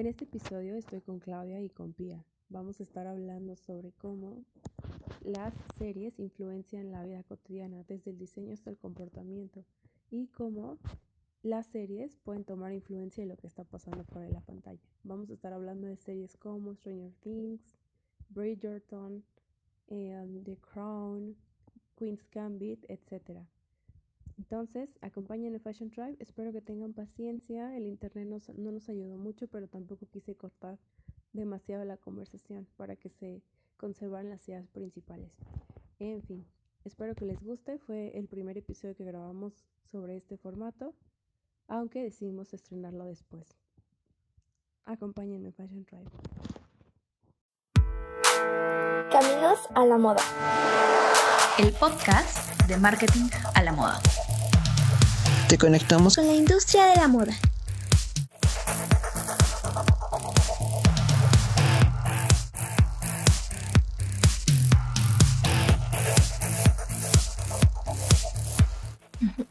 En este episodio estoy con Claudia y con Pia. Vamos a estar hablando sobre cómo las series influencian la vida cotidiana, desde el diseño hasta el comportamiento, y cómo las series pueden tomar influencia de lo que está pasando por la pantalla. Vamos a estar hablando de series como Stranger Things, Bridgerton, em, The Crown, Queen's Gambit, etc. Entonces, acompañen el Fashion Drive. Espero que tengan paciencia. El internet no nos ayudó mucho, pero tampoco quise cortar demasiado la conversación para que se conservaran las ideas principales. En fin, espero que les guste. Fue el primer episodio que grabamos sobre este formato aunque decidimos estrenarlo después. Acompáñenme Fashion Drive. Caminos a la moda. El podcast de marketing a la moda. Te conectamos con la industria de la moda.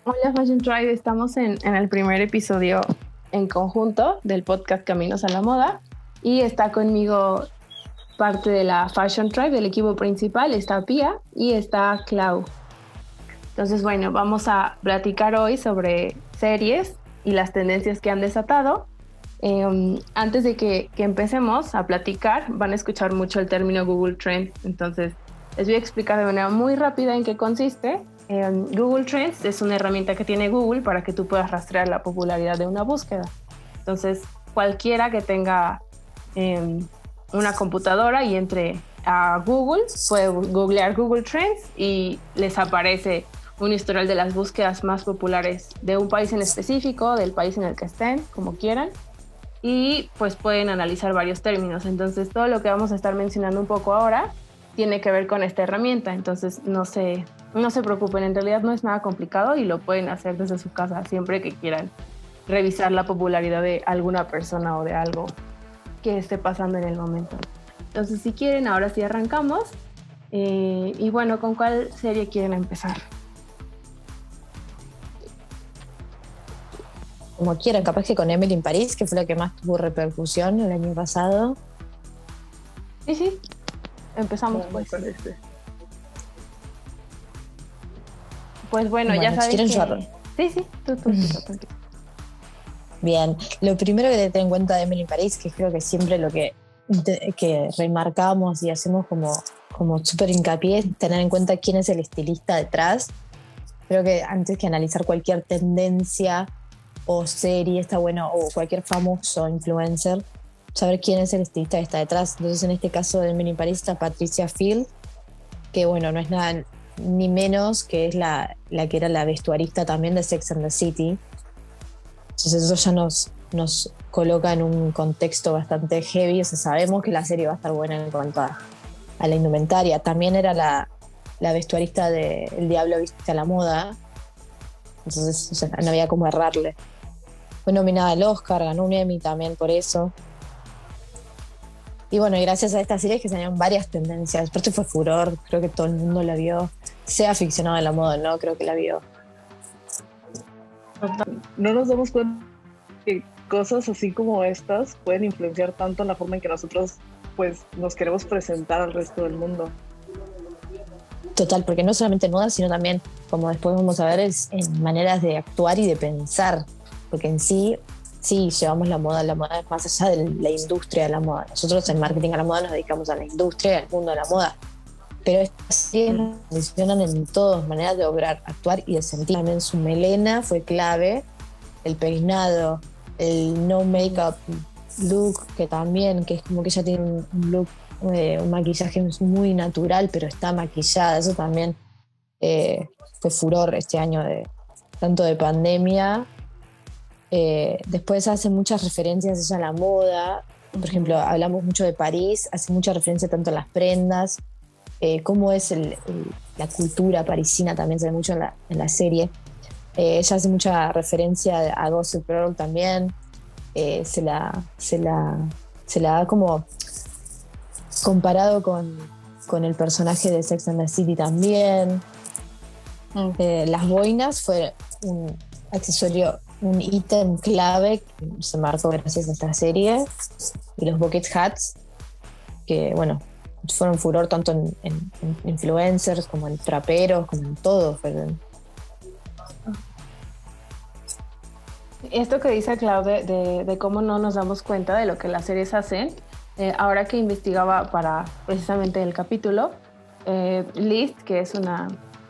Hola Fashion Drive, estamos en, el primer episodio en conjunto del podcast Caminos a la Moda y está conmigo parte de la Fashion Tribe, del equipo principal, está Pia y está Clau. Entonces, bueno, vamos a platicar hoy sobre series y las tendencias que han desatado. Em, antes de que, que, empecemos a platicar, van a escuchar mucho el término Google Trend. Entonces, les voy a explicar de manera muy rápida en qué consiste Em, Google Trends es una herramienta que tiene Google para que tú puedas rastrear la popularidad de una búsqueda. Entonces, cualquiera que tenga em, una computadora y entre a Google, puede googlear Google Trends y les aparece un historial de las búsquedas más populares de un país en específico, del país en el que estén, como quieran. Y pues pueden analizar varios términos. Entonces, todo lo que vamos a estar mencionando un poco ahora tiene que ver con esta herramienta. Entonces, no se, no se preocupen, en realidad no es nada complicado y lo pueden hacer desde su casa siempre que quieran revisar la popularidad de alguna persona o de algo que esté pasando en el momento. Entonces, si quieren, ahora sí arrancamos. Eh, y bueno, ¿con cuál serie quieren empezar? Como quieran, capaz que con Emily en París, que fue la que más tuvo repercusión el año pasado. Sí, sí, Empezamos pues. Pues bueno, ya sabes que... Sí, sí, tú, tú, Bien, lo primero que te tener en cuenta de Emily Paris, que creo que siempre lo que, que remarcamos y hacemos como, como súper hincapié es tener en cuenta quién es el estilista detrás. Creo que antes que analizar cualquier tendencia o serie, está bueno, o cualquier famoso influencer, saber quién es el estilista que está detrás. Entonces, en este caso de Mini Paris está Patricia Field, que bueno, no es nada ni menos que es la, la que era la vestuarista también de Sex and the City. Entonces, eso ya nos, nos coloca en un contexto bastante heavy. O sea, sabemos que la serie va a estar buena en cuanto a, la indumentaria. También era la, la vestuarista de El Diablo Viste a la Moda. Entonces, no había como errarle. Fue nominada al Oscar, ganó un Emmy también por eso. Y bueno, gracias a esta serie que salieron varias tendencias. Aparte fue furor, creo que todo el mundo la vio. Sea aficionado a la moda, ¿no? Creo que la vio. No nos damos cuenta que cosas así como estas pueden influenciar tanto en la forma en que nosotros pues nos queremos presentar al resto del mundo. Total, porque no solamente en moda, sino también, como después vamos a ver, es en maneras de actuar y de pensar. Porque en sí, sí, llevamos la moda, la moda es más allá de la industria de la moda. Nosotros en marketing a la moda nos dedicamos a la industria, al mundo de la moda. Pero estas series funcionan en todas maneras de obrar, actuar y de sentir. También su melena fue clave, el peinado, el no make-up look, que también, que es como que ella tiene un look, eh, un maquillaje muy natural, pero está maquillada. Eso también eh, fue furor este año de tanto de pandemia eh, después hace muchas referencias a la moda. Por ejemplo, hablamos mucho de París, hace mucha referencia tanto a las prendas, eh, cómo es la cultura parisina, también se ve mucho en la, en la serie. Eh, ella hace mucha referencia a Gossip Girl también. se, la, se, la, se la ha como comparado con, con el personaje de Sex and the City también. Mm. las boinas fue un accesorio un ítem clave que se marcó gracias a esta serie. Y los bucket hats, que bueno, fueron furor tanto en, en- en influencers como en traperos, como en todo. Esto que dice Claude de, de cómo no nos damos cuenta de lo que las series hacen, eh, ahora que investigaba para precisamente el capítulo, eh, que es una,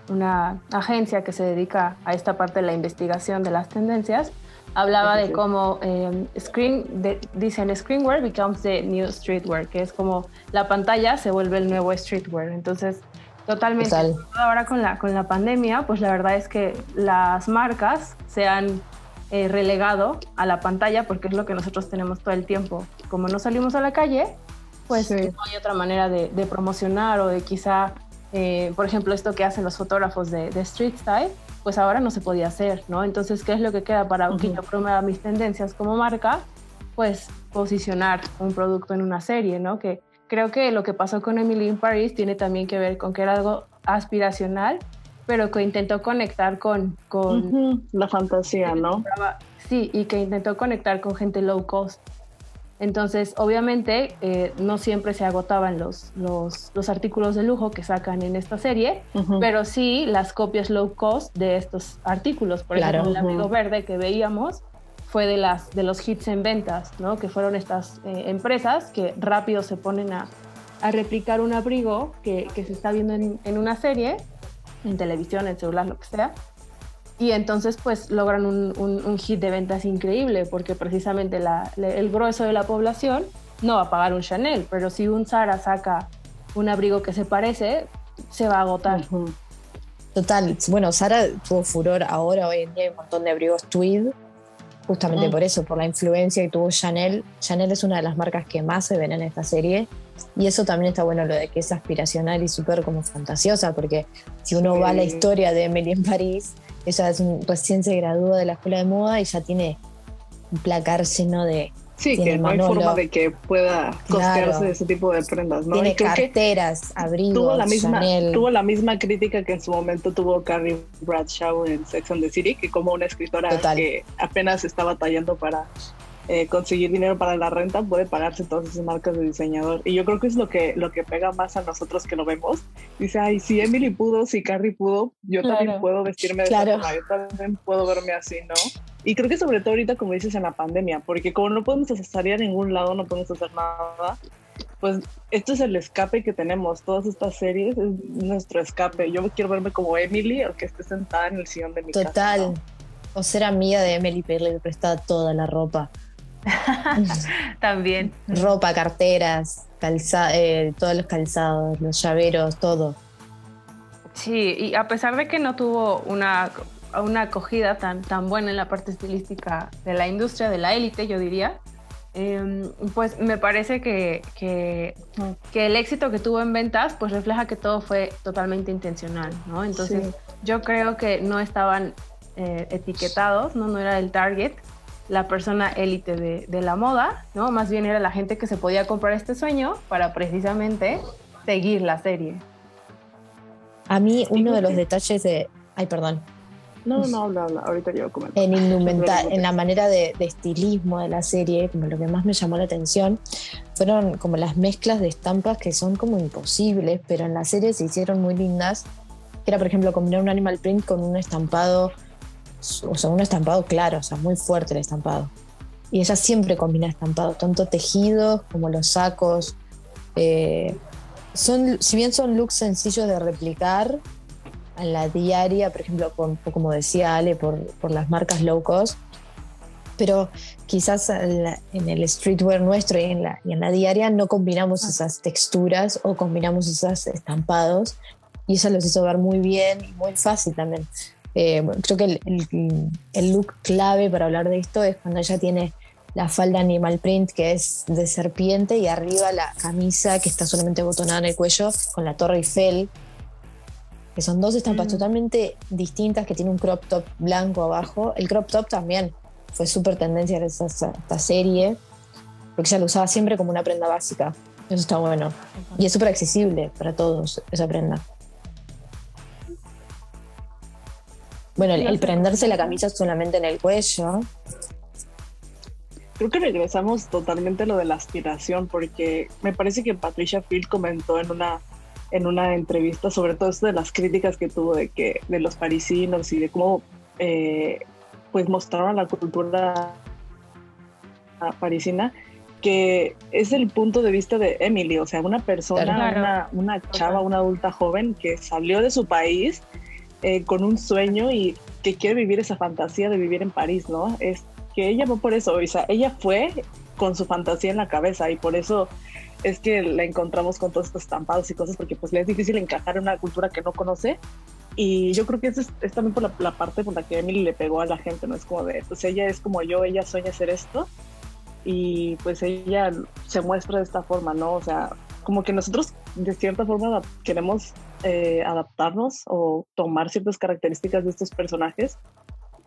una agencia que se dedica a esta parte de la investigación de las tendencias, hablaba de cómo eh, screen, de- dicen screenwear becomes the new streetwear, que es como la pantalla se vuelve el nuevo streetwear. Entonces, totalmente. Total. Ahora con la, con la pandemia, pues la verdad es que las marcas se han eh, relegado a la pantalla porque es lo que nosotros tenemos todo el tiempo. Como no salimos a la calle, pues Sí. no hay otra manera de, de promocionar o de quizá, eh, por ejemplo, esto que hacen los fotógrafos de, de street style, pues ahora no se podía hacer, ¿no? Entonces, ¿qué es lo que queda para que Ujú. yo promueva mis tendencias como marca? Pues posicionar un producto en una serie, ¿no? Que creo que lo que pasó con Emily in Paris tiene también que ver con que era algo aspiracional, pero que intentó conectar con, con Ujú, La fantasía, ¿no? Sí, y que intentó conectar con gente low cost. Entonces, obviamente, eh, no siempre se agotaban los, los, los artículos de lujo que sacan en esta serie, Ujú. pero sí las copias low cost de estos artículos. Por Claro. ejemplo, el abrigo verde que veíamos fue de, las, de los hits en ventas, ¿no? que fueron estas eh, empresas que rápido se ponen a, a replicar un abrigo que, que se está viendo en, en una serie, en televisión, en celular, lo que sea. Y entonces pues logran un, un- un hit de ventas increíble porque precisamente la- el grueso de la población no va a pagar un Chanel, pero si un Zara saca un abrigo que se parece, se va a agotar. Ujú. Total. Bueno, Sara tuvo furor ahora, hoy en día hay un montón de abrigos tweed, justamente Mm. por eso, por la influencia que tuvo Chanel. Chanel es una de las marcas que más se ven en esta serie. Y eso también está bueno, lo de que es aspiracional y súper como fantasiosa, porque si uno va a la Sí. historia de Emily en París, ella es un- recién se gradúa de la escuela de moda y ya tiene un placar lleno de... Sí, que no hay forma de que pueda costearse Claro. ese tipo de prendas, ¿no? tiene carteras, abrigos, tuvo la misma Chanel. tuvo la misma crítica que en su momento tuvo Carrie Bradshaw en Sex and the City que como una escritora Total. que apenas está batallando para eh, conseguir dinero para la renta puede pagarse todas esas marcas de diseñador y yo creo que es lo que lo que pega más a nosotros que lo vemos dice ay si Emily pudo si Carrie pudo yo también puedo vestirme de Claro. esa forma yo también puedo verme así no y creo que sobre todo ahorita como dices en la pandemia porque como no podemos salir a ningún lado no podemos hacer nada pues esto es el escape que tenemos. Todas estas series es nuestro escape. Yo quiero verme como Emily, aunque esté sentada en el sillón de mi casa. Total. ¿no? O ser amiga de Emily pedirle prestada toda la ropa. También. ropa, carteras, calza eh, todos los calzados, los llaveros, todo. Sí, y a pesar de que no tuvo una, una acogida tan, tan buena en la parte estilística de la industria, de la élite, yo diría, eh, pues me parece que, que, que el éxito que tuvo en ventas pues refleja que todo fue totalmente intencional, ¿no? Entonces Sí. yo creo que no estaban eh, etiquetados, ¿no? No era el target la persona élite de, de la moda, ¿no? Más bien era la gente que se podía comprar este sueño para precisamente seguir la serie. A mí uno de los detalles de... Ay, perdón. No, no, habla, habla. Ahorita yo comento. En, indumenta- No en la manera de, de estilismo de la serie, como lo que más me llamó la atención, fueron como las mezclas de estampas que son como imposibles, pero en la serie se hicieron muy lindas. Que era, por ejemplo, combinar un animal print con un estampado, o sea, un estampado claro, o sea, muy fuerte el estampado. Y ella siempre combina estampados, tanto tejidos como los sacos. Eh, son, si bien son looks sencillos de replicar, en la diaria, por ejemplo, por- por- como decía Ale, por, por las marcas low cost, pero quizás en, la- en el streetwear nuestro y en, la, y en la diaria no combinamos esas texturas o combinamos esos estampados y eso los hizo ver muy bien y muy fácil también. Eh, creo que el, el- el look clave para hablar de esto es cuando ella tiene la falda animal print que es de serpiente y arriba la camisa que está solamente botonada en el cuello con la torre Eiffel que son dos estampas Mm. totalmente distintas que tiene un crop top blanco abajo. El crop top también fue súper tendencia gracias a esta serie porque ella lo usaba siempre como una prenda básica. Eso está bueno. Y es súper accesible para todos esa prenda Bueno, el, el prenderse la camisa solamente en el cuello. Creo que regresamos totalmente a lo de la aspiración, porque me parece que Patricia Field comentó en una en una entrevista sobre todo esto de las críticas que tuvo de que de los parisinos y de cómo eh, pues mostraron la cultura parisina que es el punto de vista de Emily, o sea, una persona, Claro. una, una chava, una adulta joven que salió de su país eh, con un sueño y que quiere vivir esa fantasía de vivir en París, ¿no? Es que ella fue por eso, o sea, ella fue con su fantasía en la cabeza y por eso es que la encontramos con todos estos estampados y cosas porque pues le es difícil encajar en una cultura que no conoce y yo creo que eso es, también por la, la parte por la que Emily le pegó a la gente, ¿no? Es como de, pues ella es como yo, ella sueña hacer esto y pues ella se muestra de esta forma, ¿no? O sea, como que nosotros de cierta forma queremos eh, adaptarnos o tomar ciertas características de estos personajes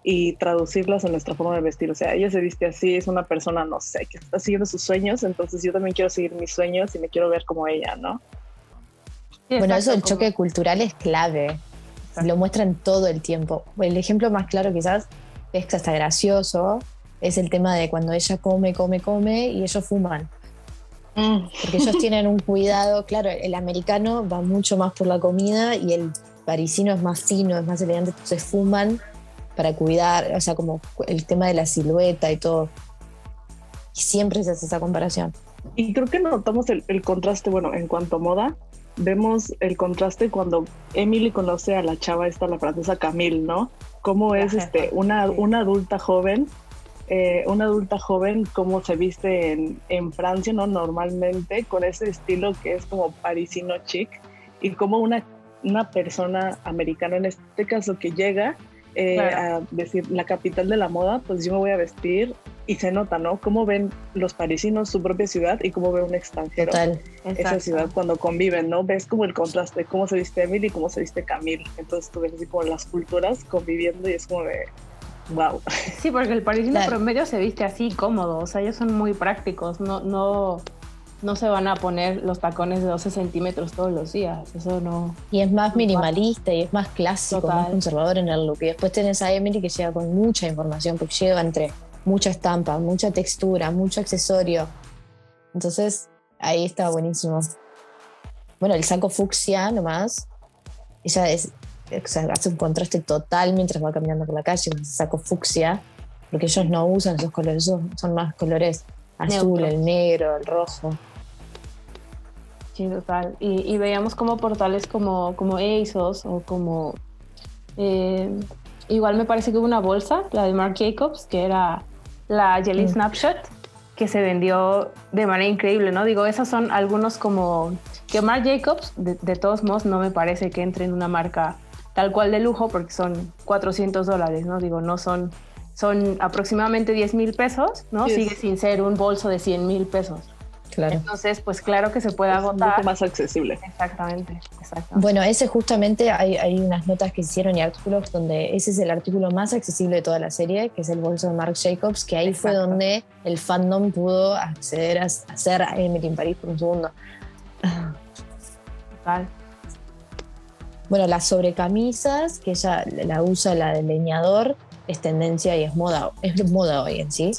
y traducirlas en nuestra forma de vestir. O sea, ella se viste así, es una persona, no sé, que está siguiendo sus sueños, entonces yo también quiero seguir mis sueños y me quiero ver como ella, ¿no? Sí, Bueno, eso, el como- choque cultural es clave. Lo muestran todo el tiempo. El ejemplo más claro quizás es que hasta gracioso es el tema de cuando ella come, come, come y ellos fuman. Porque ellos tienen un cuidado, claro, el americano va mucho más por la comida y el parisino es más fino, es más elegante, entonces fuman para cuidar, o sea, como el tema de la silueta y todo. Y siempre se hace esa comparación. Y creo que notamos el, el contraste, bueno, en cuanto a moda, vemos el contraste cuando Emily conoce a la chava esta, la francesa Camille, ¿no? Cómo es este, una, una adulta joven, eh, una adulta joven, cómo se viste en, en Francia, ¿no? Normalmente, con ese estilo que es como parisino chic, y como una, una persona americana, en este caso, que llega eh, Claro. a decir la capital de la moda, pues yo me voy a vestir y se nota, ¿no? Cómo ven los parisinos su propia ciudad y cómo ve un extranjero Total. esa Exacto. ciudad cuando conviven, ¿no? Ves como el contraste, cómo se viste Emily y cómo se viste Camille. Entonces tú ves así como las culturas conviviendo y es como de, wow. Sí, porque el parisino Claro. promedio se viste así cómodo, o sea, ellos son muy prácticos, no, no, no se van a poner los tacones de 12 centímetros todos los días, eso no. Y es más minimalista y es más clásico, Total. más conservador en el look. Y después tenés a Emily que llega con mucha información, porque lleva entre mucha estampa, mucha textura, mucho accesorio. Entonces, ahí está buenísimo. Bueno, el saco fucsia nomás, ella es, o sea, hace un contraste total mientras va caminando por la calle saco fucsia, porque ellos no usan esos colores, esos son más colores azul, Neutros. el negro, el rojo. Sí, total. Y, y veíamos como portales como, como ASOS o como... eh, igual me parece que hubo una bolsa, la de Marc Jacobs, que era la Jelly Mm. Snapshot, que se vendió de manera increíble, ¿no? Digo, esos son algunos como... Que Marc Jacobs, de, de todos modos, no me parece que entre en una marca tal cual de lujo porque son 400 dólares, ¿no? Digo, no son... Son aproximadamente 10 mil pesos, ¿no? Sí, Sigue sin ser un bolso de 100 mil pesos. Claro. Entonces, pues claro que se puede Es un poco agotar. más accesible. Exactamente, exactamente. Bueno, ese justamente hay, hay unas notas que se hicieron y artículos donde ese es el artículo más accesible de toda la serie, que es el bolso de Marc Jacobs, que ahí fue Exacto. donde el fandom pudo acceder a a hacer a Emily en París por un segundo. Total. Bueno, las sobrecamisas, que ella la usa la del leñador, es tendencia y es moda, es moda hoy en sí.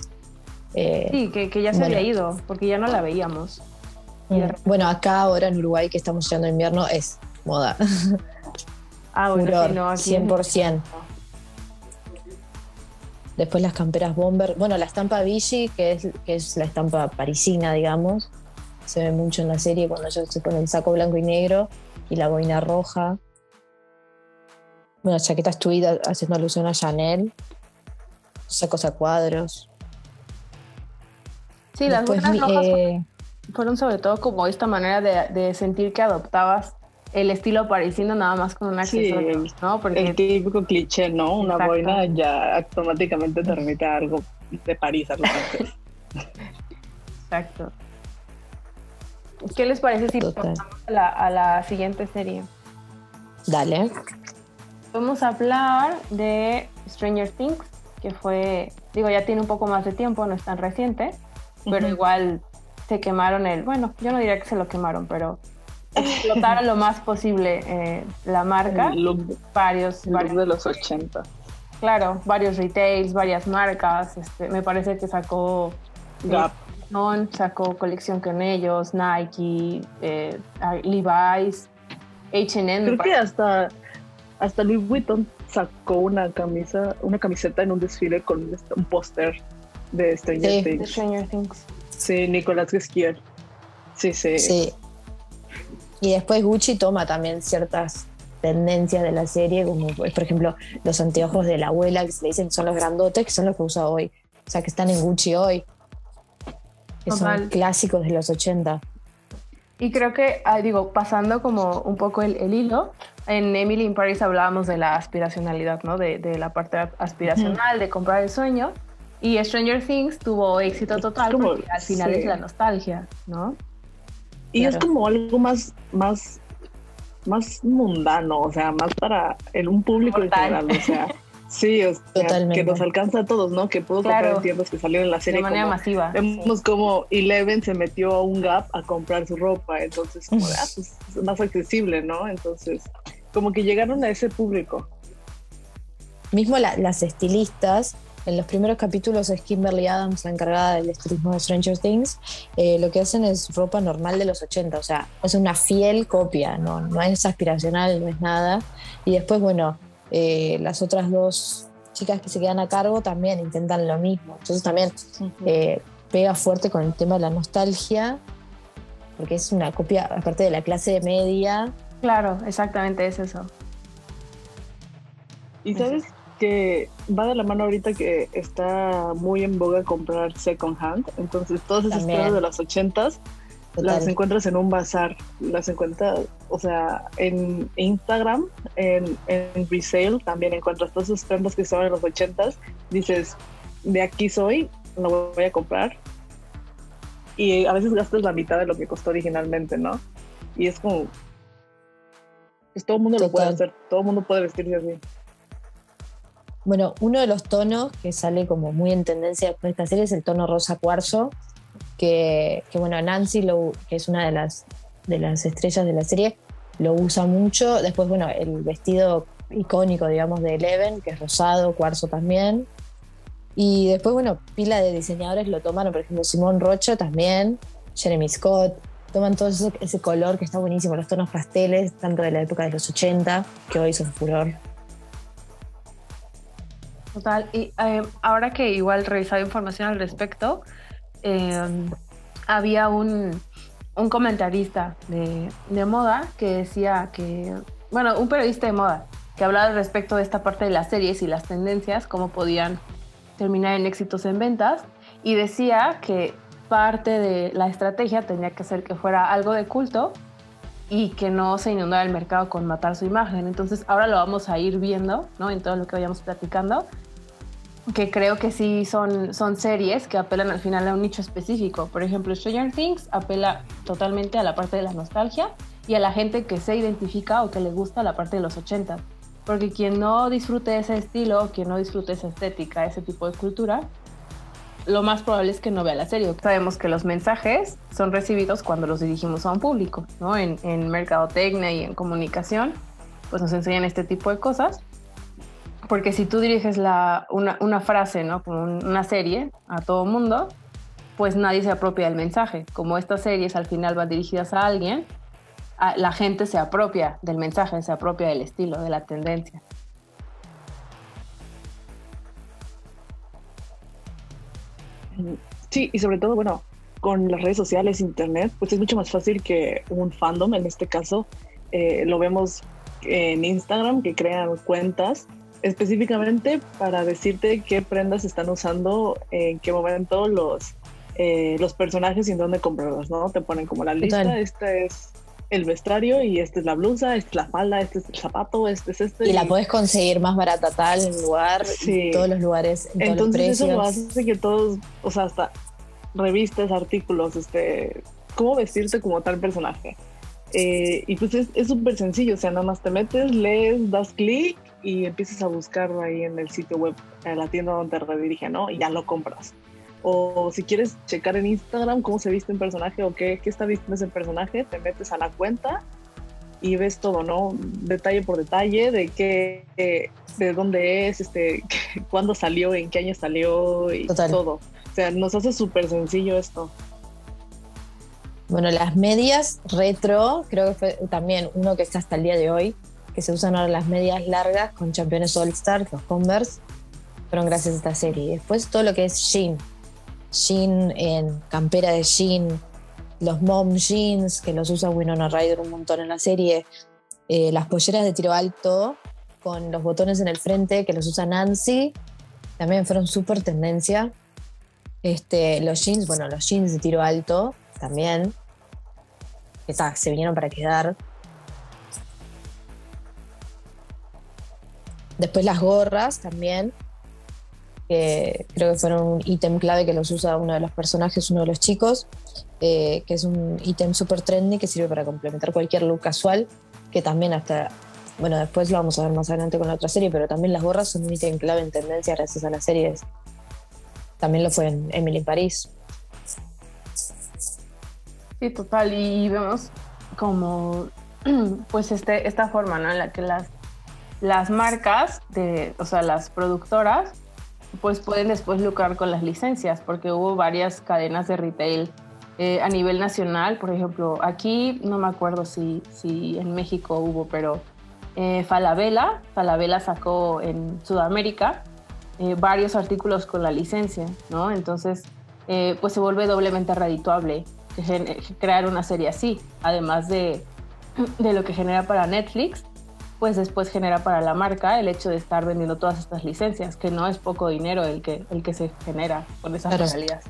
Eh, Sí, que, que ya se Bueno. había ido, porque ya no la veíamos. mm, bueno, acá ahora en Uruguay que estamos llegando a invierno es moda, Ah, bueno, sí, no, aquí en- 100%. Después las camperas bomber. Bueno, la estampa Vichy, que es, que es la estampa parisina, digamos. Se ve mucho en la serie cuando ella se pone el saco blanco y negro y la boina roja. Bueno, chaquetas tweed haciendo alusión a Chanel. Sacos a cuadros. Sí, las Después, buenas rojas eh, fueron sobre todo como esta manera de, de sentir que adoptabas el estilo parisino nada más con un accesorio, el- ¿no? Porque El típico cliché, ¿no? Una Exacto. boina ya automáticamente te remite a algo de París, francés. Exacto. ¿Qué les parece si Total. pasamos a la, a la siguiente serie? dale. Vamos a hablar de Stranger Things, que fue, digo, ya tiene un poco más de tiempo, no es tan reciente, pero Ujú. igual se quemaron el, bueno, yo no diría que se lo quemaron, pero explotaron lo más posible eh, la marca, El look, varios, el look varios de los 80. Claro, varios retails, varias marcas. Este, me parece que sacó Gap. Sacó colección con ellos, Nike, eh, Levi's, H&M. Creo que hasta, hasta Louis Vuitton sacó una camisa, una camiseta en un desfile con un póster de Stranger Sí. de Things. Stranger Things. Sí, Nicolás Gesquier. Sí, sí. Sí. Y después Gucci toma también ciertas tendencias de la serie, como pues, por ejemplo los anteojos de la abuela que se le dicen que son los grandotes, que son los que usa hoy. O sea, que están en Gucci hoy. Que Total. son clásicos de los 80. Y creo que, ah, digo, pasando como un poco el, el hilo, en Emily in Paris hablábamos de la aspiracionalidad, ¿no? De, de la parte aspiracional, de comprar el sueño. Y Stranger Things tuvo éxito total como- porque al final sí. es la nostalgia, ¿no? Y es Claro. como algo más, más, más mundano, o sea, más para el, un público en Mortal. general, o sea, sí, o sea, Totalmente. que nos alcanza a todos, ¿no? Que puedo comprar Claro. en tiendas que salieron en la De serie. manera como- masiva. Vemos como Eleven se metió a un Gap a comprar su ropa, entonces como de, ah, pues es más accesible, ¿no? Entonces, como que llegaron a ese público. Mismo la- las estilistas, en los primeros capítulos es Kimberly Adams, la encargada del estilismo de Stranger Things, eh, lo que hacen es ropa normal de los 80, o sea, es una fiel copia, no, no es aspiracional, no es nada. Y después, bueno, eh, las otras dos chicas que se quedan a cargo también intentan lo mismo. Entonces también eh, pega fuerte con el tema de la nostalgia, porque es una copia, aparte de la clase media, Claro, exactamente es eso. Y sabes que va de la mano ahorita que está muy en boga comprar second hand, entonces todas esas prendas de los ochentas las encuentras en un bazar, las encuentras, o sea, en Instagram, en, en resale también encuentras todas esas prendas que estaban en los ochentas, dices, de aquí soy, la voy a comprar. Y a veces gastas la mitad de lo que costó originalmente, ¿no? Y es como, pues todo el mundo lo puede hacer, todo el mundo puede vestirse así. Bueno, uno de los tonos que sale como muy en tendencia con esta serie es el tono rosa cuarzo, que, que, bueno, Nancy, lo, que es una de las, de las estrellas de la serie, lo usa mucho. Después, bueno, el vestido icónico, digamos, de Eleven, que es rosado, cuarzo también. Y después, bueno, pila de diseñadores lo tomaron, por ejemplo, Simón Rocha también, Jeremy Scott, toman todo ese, color que está buenísimo, los tonos pasteles, tanto de la época de los 80, que hoy son furor. Total. Y eh, ahora que igual revisaba información al respecto, eh, había un, un comentarista de, de moda que decía que, bueno, un periodista de moda que hablaba al respecto de esta parte de las series y las tendencias, cómo podían terminar en éxitos en ventas, y decía que parte de la estrategia tenía que ser que fuera algo de culto y que no se inundara el mercado con matar su imagen. Entonces ahora lo vamos a ir viendo, ¿no? En todo lo que vayamos platicando, que creo que sí son, son series que apelan al final a un nicho específico. Por ejemplo, Stranger Things apela totalmente a la parte de la nostalgia y a la gente que se identifica o que le gusta la parte de los 80. Porque quien no disfrute ese estilo, quien no disfrute esa estética, ese tipo de cultura, lo más probable es que no vea la serie. Sabemos que los mensajes son recibidos cuando los dirigimos a un público, ¿no? En, en mercadotecnia y en comunicación, pues nos enseñan este tipo de cosas. Porque si tú diriges la, una, una frase, ¿no? Como un- una serie a todo mundo, pues nadie se apropia del mensaje. Como estas series al final van dirigidas a alguien, a- la gente se apropia del mensaje, se apropia del estilo, de la tendencia. Sí, y sobre todo, bueno, con las redes sociales, internet, pues es mucho más fácil que un fandom, en este caso, eh, lo vemos en Instagram, que crean cuentas específicamente para decirte qué prendas están usando, en qué momento los, eh, los personajes y en dónde comprarlas, ¿no? Te ponen como la lista, Total. este es el vestuario y esta es la blusa, esta es la falda, este es el zapato, este es este. Y la podés conseguir más barata tal en lugar, Sí. en todos los lugares, en Entonces todos los eso lo hace que todos, o sea, hasta revistas, artículos, este, cómo vestirte como tal personaje. Eh, y pues es es súper sencillo, o sea, nada más te metes, lees, das clic y empiezas a buscar ahí en el sitio web, en la tienda donde te redirige, ¿no? Y ya lo compras. O si quieres checar en Instagram cómo se viste un personaje o qué, qué está vistiendo ese personaje, te metes a la cuenta y ves todo, ¿no? Detalle por detalle de qué, de dónde es, este, cuándo salió, en qué año salió y Total. todo. O sea, nos hace súper sencillo esto. Bueno, las medias retro, creo que fue también uno que está hasta el día de hoy, que se usan ahora las medias largas con campeones All Stars, los Converse, fueron gracias a esta serie. Después todo lo que es jean, jean en campera de jean, los mom jeans, que los usa Winona Ryder un montón en la serie, eh, las polleras de tiro alto con los botones en el frente, que los usa Nancy, también fueron súper tendencia. Este, los jeans, bueno, los jeans de tiro alto también, que se vinieron para quedar. Después las gorras también, que creo que fueron un ítem clave que los usa uno de los personajes, uno de los chicos, eh, que es un ítem súper trendy que sirve para complementar cualquier look casual, que también hasta, bueno, después lo vamos a ver más adelante con la otra serie, pero también las gorras son un ítem clave en tendencia gracias a las series. También lo fue en Emily París. Sí, total. Y vemos como, pues, este, esta forma, ¿no? En la que las, las marcas, de, o sea, las productoras, pues pueden después lucrar con las licencias, porque hubo varias cadenas de retail eh, a nivel nacional. Por ejemplo, aquí no me acuerdo si, si en México hubo, pero eh, Falabella, Falabella sacó en Sudamérica eh, varios artículos con la licencia, ¿no? Entonces, eh, pues se vuelve doblemente redituable crear una serie así, además de, de lo que genera para Netflix, pues después genera para la marca el hecho de estar vendiendo todas estas licencias, que no es poco dinero el que, el que se genera con esas Claro. regalías.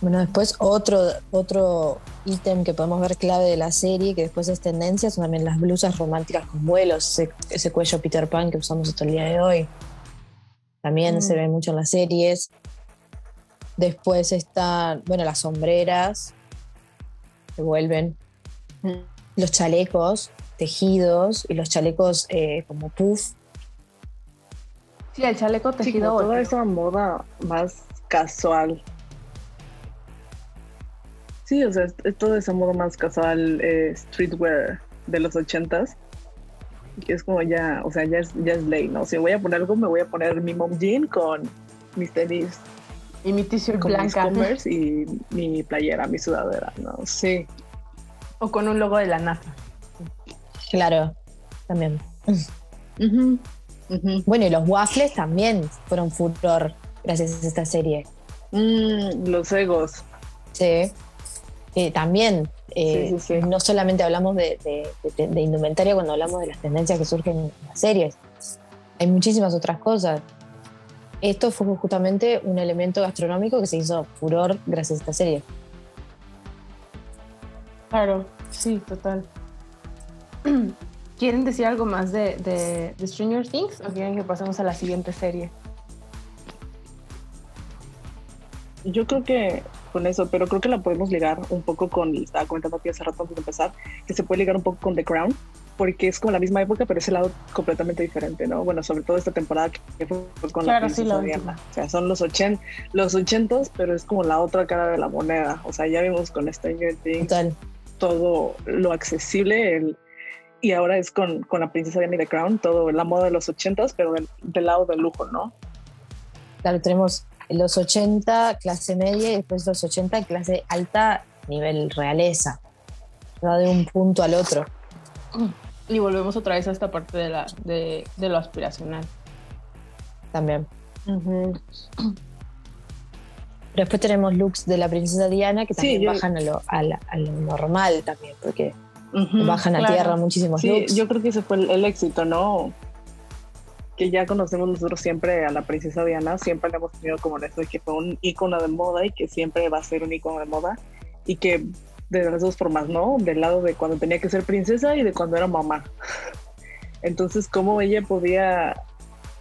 Bueno, después otro, otro ítem que podemos ver clave de la serie, que después es tendencia, son también las blusas románticas con vuelos, ese, ese cuello Peter Pan que usamos hasta el día de hoy. También Mm. se ve mucho en las series. Después están, bueno, las sombreras que vuelven. Los chalecos tejidos y los chalecos eh, como puff. Sí, el chaleco Sí, tejido. como toda esa moda más casual. Sí, o sea, es, es toda esa moda más casual, eh, streetwear de los ochentas. Que es como ya, o sea, ya es, ya es ley, ¿no? Si voy a poner algo, me voy a poner mi mom jean con mis tenis, Y mi t-shirt con mis blanca. Converse y mi playera, mi sudadera, ¿no? Sí. O con un logo de la NASA. Claro, también. Bueno, y los waffles también fueron furor gracias a esta serie. Mm, los egos. Sí. Eh, también, eh, Sí, sí, sí. no solamente hablamos de, de- de- de indumentaria cuando hablamos de las tendencias que surgen en las series, hay muchísimas otras cosas. Esto fue justamente un elemento gastronómico que se hizo furor gracias a esta serie. Claro, sí, total. ¿Quieren decir algo más de, de, de Stranger Things o quieren que pasemos a la siguiente serie? Yo creo que con eso, pero creo que la podemos ligar un poco con, estaba comentando aquí hace rato antes de empezar, que se puede ligar un poco con The Crown, porque es como la misma época, pero es el lado completamente diferente, ¿no? Bueno, sobre todo esta temporada que fue con Claro, la sí, princesa la Diana. O sea, son los, ochen, los ochentos, pero es como la otra cara de la moneda. O sea, ya vimos con Stranger Things Total. todo lo accesible, el, y ahora es con, con la princesa Diana y The Crown, todo la moda de los ochentos, pero del, del lado del lujo, ¿no? Claro, tenemos los 80 clase media y después los 80 clase alta nivel realeza. Va de un punto al otro. Y volvemos otra vez a esta parte de, la, de, de lo aspiracional. también. Pero después tenemos looks de la princesa Diana que Sí, también yo- bajan a lo, a la- a lo normal también, porque Ujú. bajan a claro. tierra muchísimos Sí, looks. yo creo que ese fue el, el éxito, ¿no? Que ya conocemos nosotros siempre a la princesa Diana, siempre la hemos tenido como eso, de que fue un icono de moda y que siempre va a ser un icono de moda y que de las dos formas, ¿no? Del lado de cuando tenía que ser princesa y de cuando era mamá. Entonces, cómo ella podía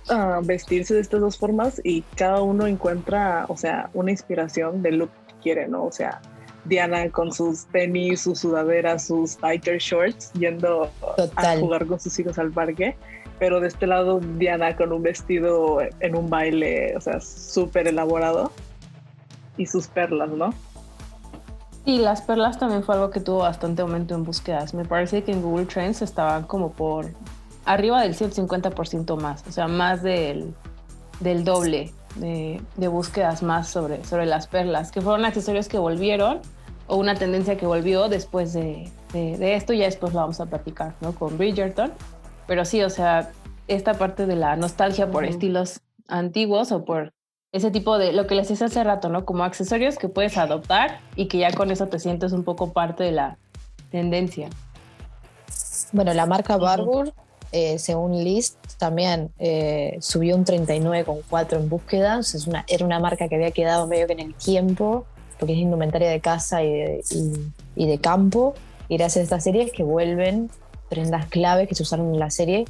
ah, vestirse de estas dos formas y cada uno encuentra, o sea, una inspiración del look que quiere, ¿no? O sea, Diana con sus tenis, sus sudaderas, sus biker shorts, yendo Total. a jugar con sus hijos al parque. Pero de este lado, Diana con un vestido en un baile, o sea, súper elaborado. Y sus perlas, ¿no? Sí, Y las perlas también fue algo que tuvo bastante aumento en búsquedas. Me parece que en Google Trends estaban como por arriba del 150% más, o sea, más del, del doble de, de, búsquedas más sobre, sobre las perlas, que fueron accesorios que volvieron o una tendencia que volvió después de, de, de esto, ya después lo vamos a platicar, ¿no? Con Bridgerton. Pero sí, o sea, esta parte de la nostalgia por estilos antiguos o por ese tipo de lo que les hice hace rato, ¿no? Como accesorios que puedes adoptar y que ya con eso te sientes un poco parte de la tendencia. Bueno, la marca Barbour, eh, según List, también eh, subió un 39,4 en búsquedas. Es una, era una marca que había quedado medio que en el tiempo, porque es indumentaria de casa y de, y, y de campo. Y gracias a estas series que vuelven prendas clave que se usaron en la serie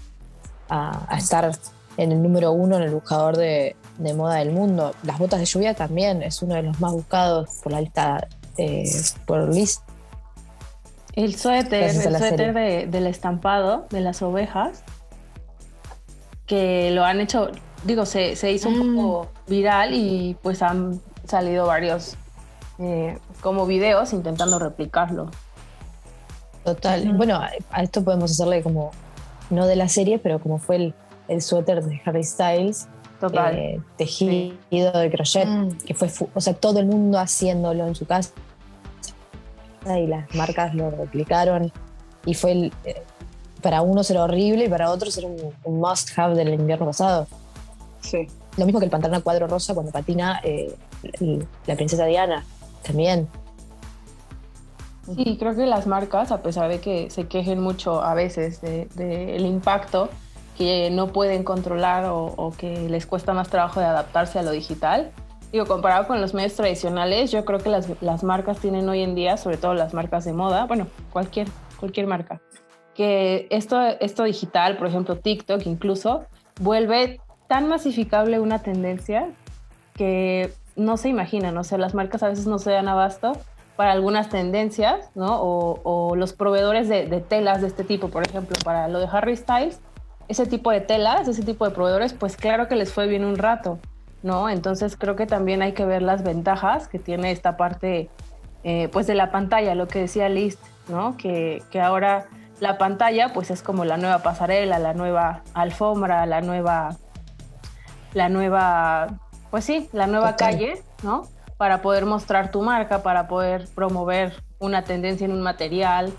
a, a estar en el número uno en el buscador de, de, moda del mundo. Las botas de lluvia también es uno de los más buscados por la lista eh, por list. El suéter, el suéter de, del estampado de las ovejas, que lo han hecho, digo, se, se hizo un Mm. poco viral y pues han salido varios eh, como videos intentando replicarlo. Total. Bueno, a, a esto podemos hacerle como, no de la serie, pero como fue el, el suéter de Harry Styles, Total. eh, tejido de crochet, Mm. que fue, fu- o sea, todo el mundo haciéndolo en su casa y las marcas lo replicaron y fue el, eh, para unos era horrible y para otros era un, un must have del invierno pasado. Sí. Lo mismo que el pantalón a cuadro rosa cuando patina eh, la princesa Diana, también. Sí, creo que las marcas, a pesar de que se quejen mucho a veces del de, el impacto que no pueden controlar o, o, que les cuesta más trabajo de adaptarse a lo digital, digo, comparado con los medios tradicionales, yo creo que las, las marcas tienen hoy en día, sobre todo las marcas de moda, bueno, cualquier, cualquier marca, que esto, esto digital, por ejemplo TikTok incluso, vuelve tan masificable una tendencia que no se imaginan, o sea, las marcas a veces no se dan abasto para algunas tendencias, ¿no? O, los proveedores de, de, telas de este tipo, por ejemplo, para lo de Harry Styles, ese tipo de telas, ese tipo de proveedores, pues claro que les fue bien un rato, ¿no? Entonces creo que también hay que ver las ventajas que tiene esta parte, eh, pues de la pantalla, lo que decía List, ¿no? Que, que ahora la pantalla, pues es como la nueva pasarela, la nueva alfombra, la nueva, la nueva, pues sí, la nueva Total. calle, ¿no? para poder mostrar tu marca, para poder promover una tendencia en un material,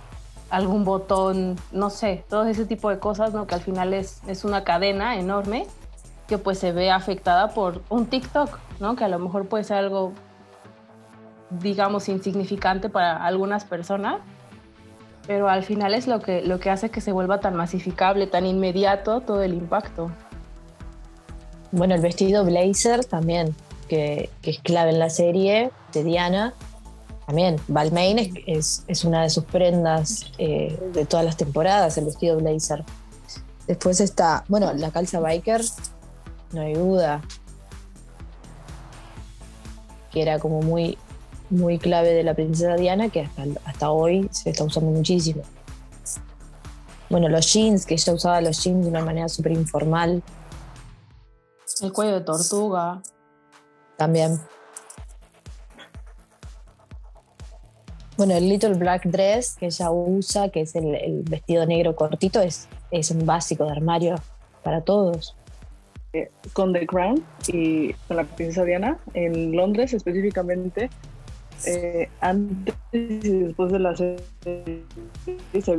algún botón, no sé, todo ese tipo de cosas, ¿no? Que al final es, es una cadena enorme que pues se ve afectada por un TikTok, ¿no? Que a lo mejor puede ser algo, digamos, insignificante para algunas personas, pero al final es lo que, lo que hace que se vuelva tan masificable, tan inmediato todo el impacto. Bueno, el vestido blazer también, que, es clave en la serie de Diana. También, Balmain es, es, es una de sus prendas eh, de todas las temporadas, el vestido blazer. Después está, bueno, la calza biker, no hay duda, que era como muy, muy clave de la princesa Diana, que hasta, hasta hoy se está usando muchísimo. Bueno, los jeans, que ella usaba los jeans de una manera súper informal. El cuello de tortuga también. Bueno, el Little Black Dress que ella usa, que es el, el vestido negro cortito, es, es, un básico de armario para todos. Eh, con The Crown y con la princesa Diana, en Londres específicamente, eh, antes y después de la serie se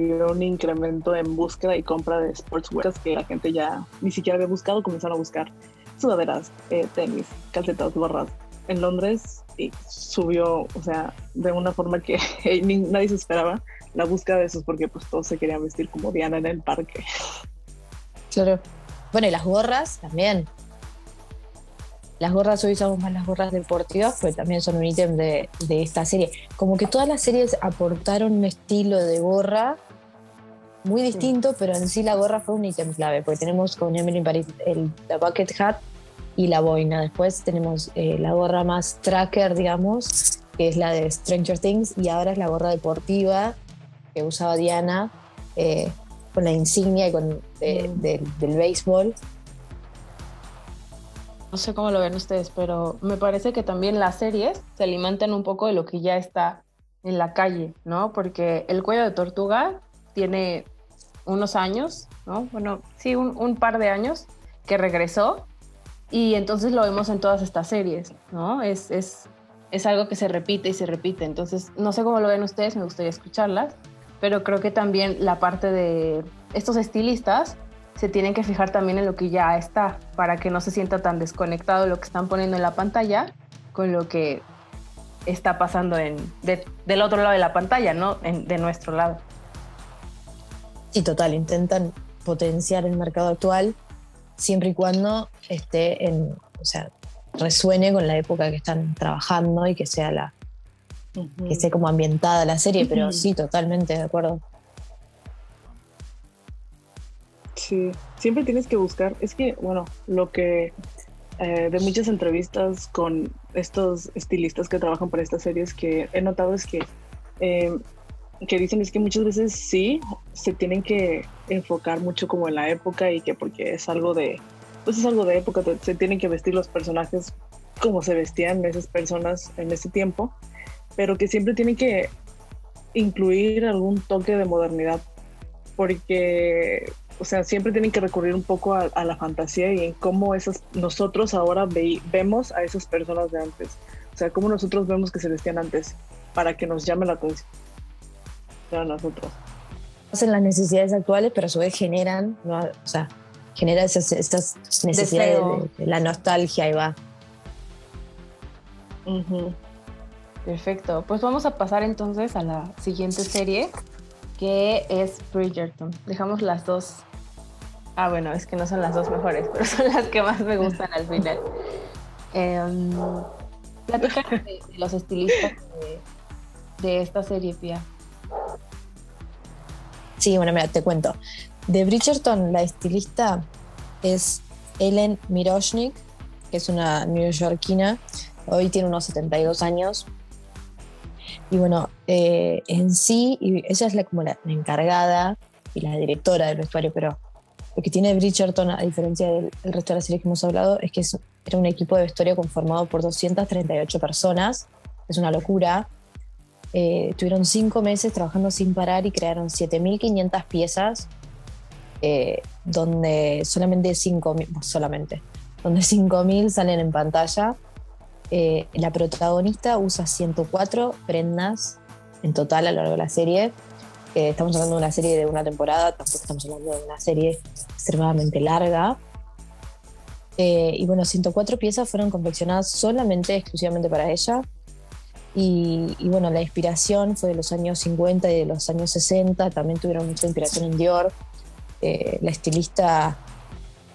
un incremento en búsqueda y compra de sportswear que la gente ya ni siquiera había buscado, comenzaron a buscar sudaderas, eh, tenis, calcetas, gorras. En Londres y subió, o sea, de una forma que nadie se esperaba la búsqueda de esos porque pues todos se querían vestir como Diana en el parque. Claro. Bueno, y las gorras también. Las gorras, hoy usamos más las gorras deportivas, pero también son un ítem de, de esta serie. Como que todas las series aportaron un estilo de gorra muy distinto, pero en sí la gorra fue un ítem clave, porque tenemos con Emily in Paris el, la bucket hat y la boina. Después tenemos eh, la gorra más tracker, digamos, que es la de Stranger Things, y ahora es la gorra deportiva que usaba Diana eh, con la insignia y con, de, mm. de, del béisbol. no sé cómo lo ven ustedes, pero me parece que también las series se alimentan un poco de lo que ya está en la calle, ¿no? Porque el cuello de tortuga tiene unos años, ¿no? Bueno, sí, un, par de años que regresó y entonces lo vemos en todas estas series, ¿no? Es, es, es algo que se repite y se repite. Entonces, no sé cómo lo ven ustedes, me gustaría escucharlas, pero creo que también la parte de estos estilistas se tienen que fijar también en lo que ya está, para que no se sienta tan desconectado lo que están poniendo en la pantalla con lo que está pasando en, del otro lado de la pantalla, ¿no? de nuestro lado. Sí, total, intentan potenciar el mercado actual siempre y cuando esté en, o sea, resuene con la época que están trabajando y que sea la que esté como ambientada la serie, pero sí, totalmente de acuerdo. Sí, siempre tienes que buscar, es que, bueno, lo que eh, de muchas entrevistas con estos estilistas que trabajan para estas series que he notado es que eh, que dicen es que muchas veces sí se tienen que enfocar mucho como en la época y que porque es algo de pues es algo de época se tienen que vestir los personajes como se vestían esas personas en ese tiempo pero que siempre tienen que incluir algún toque de modernidad porque o sea siempre tienen que recurrir un poco a, la fantasía y en cómo esas nosotros ahora vemos a esas personas de antes o sea cómo nosotros vemos que se vestían antes para que nos llame la atención a nosotros. Hacen las necesidades actuales, pero a su vez generan, o sea, genera esas, estas necesidades de, la nostalgia y va. Perfecto. Pues vamos a pasar entonces a la siguiente serie, que es Bridgerton. Dejamos las dos. Ah, bueno, es que no son las dos mejores, pero son las que más me gustan al final. Eh, de, los estilistas de, de esta serie, Pia. Sí, bueno, mira, te cuento. De Bridgerton, la estilista es Ellen Miroshnik, que es una neoyorquina. Hoy tiene unos 72 años. Y bueno, eh, en sí, ella es la, como la, encargada y la directora del vestuario, pero lo que tiene Bridgerton, a diferencia del, resto de las series que hemos hablado, es que era un equipo de vestuario conformado por 238 personas. Es una locura. Eh, tuvieron cinco meses trabajando sin parar y crearon 7.500 piezas, eh, donde solamente 5.000, solamente, donde 5.000 salen en pantalla. Eh, la protagonista usa 104 prendas en total a lo largo de la serie. estamos hablando de una serie de una temporada, tampoco estamos hablando de una serie extremadamente larga. y bueno, 104 piezas fueron confeccionadas solamente, exclusivamente para ella y, bueno, la inspiración fue de los años 50 y de los años 60, también tuvieron mucha inspiración en Dior. Eh, la estilista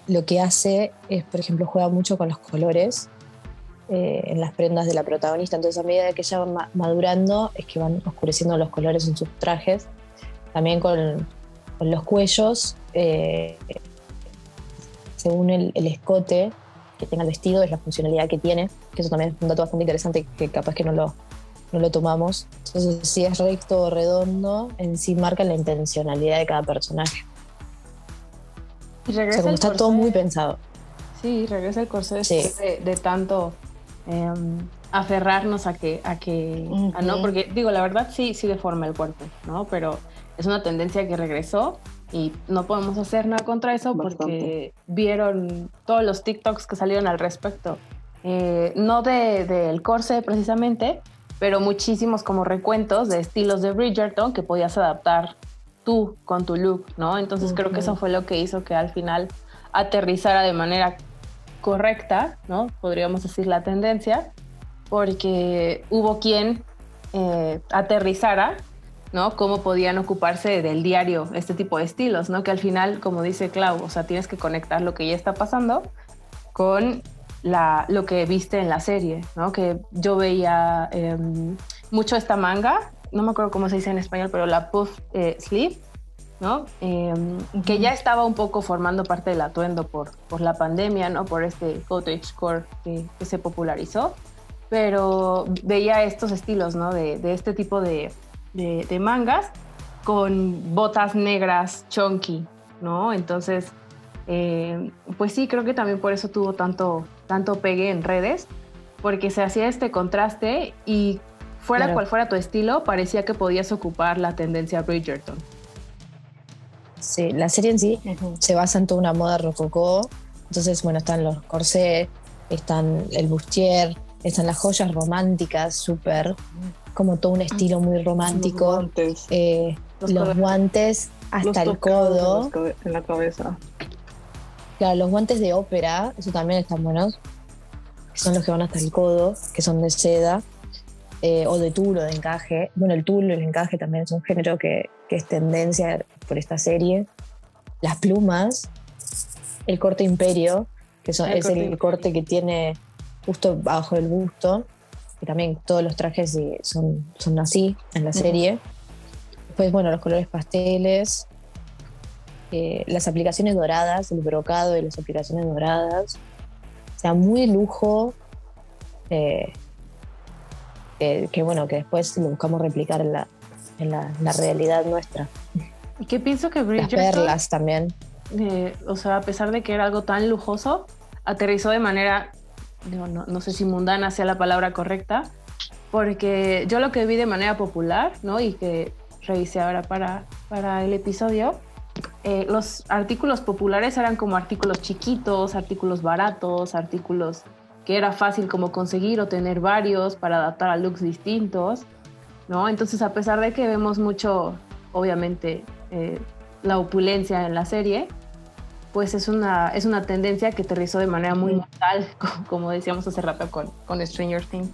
lo que hace es, por ejemplo, juega mucho con los colores eh, en las prendas de la protagonista. Entonces, a medida que ella va madurando, es que van oscureciendo los colores en sus trajes. También con, con los cuellos, eh, según el, el, escote que tenga el vestido, es la funcionalidad que tiene, que eso también es un dato bastante interesante que capaz que no lo, no lo tomamos. Entonces, si es recto o redondo, en sí marca la intencionalidad de cada personaje. Y regresa está todo muy pensado. Sí, regresa el corsé de, tanto em, aferrarnos a que, a que, no, porque digo, la verdad sí, sí deforma el cuerpo, ¿no? Pero es una tendencia que regresó y no podemos hacer nada contra eso porque vieron todos los TikToks que salieron al respecto. Eh, no del de, corse precisamente, pero muchísimos como recuentos de estilos de Bridgerton que podías adaptar tú con tu look, ¿no? Entonces creo que eso fue lo que hizo que al final aterrizara de manera correcta, ¿no? Podríamos decir la tendencia, porque hubo quien eh, aterrizara, ¿no? Cómo podían ocuparse del diario este tipo de estilos, ¿no? Que al final, como dice Clau, o sea, tienes que conectar lo que ya está pasando con lo que viste en la serie, ¿no? Que yo veía em, mucho esta manga, no me acuerdo cómo se dice en español, pero la puff eh, sleeve, ¿no? Em, que ya estaba un poco formando parte del atuendo por, por la pandemia, ¿no? Por este cottage core que, se popularizó, pero veía estos estilos, ¿no? De, de este tipo de, de, de, mangas con botas negras chunky, ¿no? Entonces eh, pues sí, creo que también por eso tuvo tanto, tanto pegue en redes, porque se hacía este contraste y fuera Claro. cual fuera tu estilo, parecía que podías ocupar la tendencia Bridgerton. Sí, la serie en sí se basa en toda una moda rococó. Entonces, bueno, están los corsés, están el bustier, están las joyas románticas, súper, como todo un estilo muy Los romántico. guantes, Eh, Los los, guantes hasta los el codo. los en la cabeza. Claro, los guantes de ópera, eso también están buenos, que son los que van hasta el codo, que son de seda, eh, o de tul o de encaje. Bueno, el tul y el encaje también es un género que, que es tendencia por esta serie. Las plumas, el corte imperio, que son- El es corte el imperio. corte que tiene justo bajo el busto, que también todos los trajes eh, son, son así en la serie. Después, bueno, los colores pasteles, eh, las aplicaciones doradas, el brocado de las aplicaciones doradas. O sea, muy lujo. eh, eh, que bueno, que después lo buscamos replicar en la, en la, la realidad nuestra. Y que pienso que Las Bridgerton, perlas también. eh, o sea, a pesar de que era algo tan lujoso, aterrizó de manera, digo, no, no sé si mundana sea la palabra correcta, porque yo lo que vi de manera popular, ¿no? Y que revisé ahora para, para el episodio, eh, los artículos populares eran como artículos chiquitos, artículos baratos, artículos que era fácil como conseguir o tener varios para adaptar a looks distintos, ¿no? Entonces, a pesar de que vemos mucho, obviamente, eh, la opulencia en la serie, pues es una, es una tendencia que aterrizó de manera muy mortal, co- como decíamos hace rato con, con Stranger Things.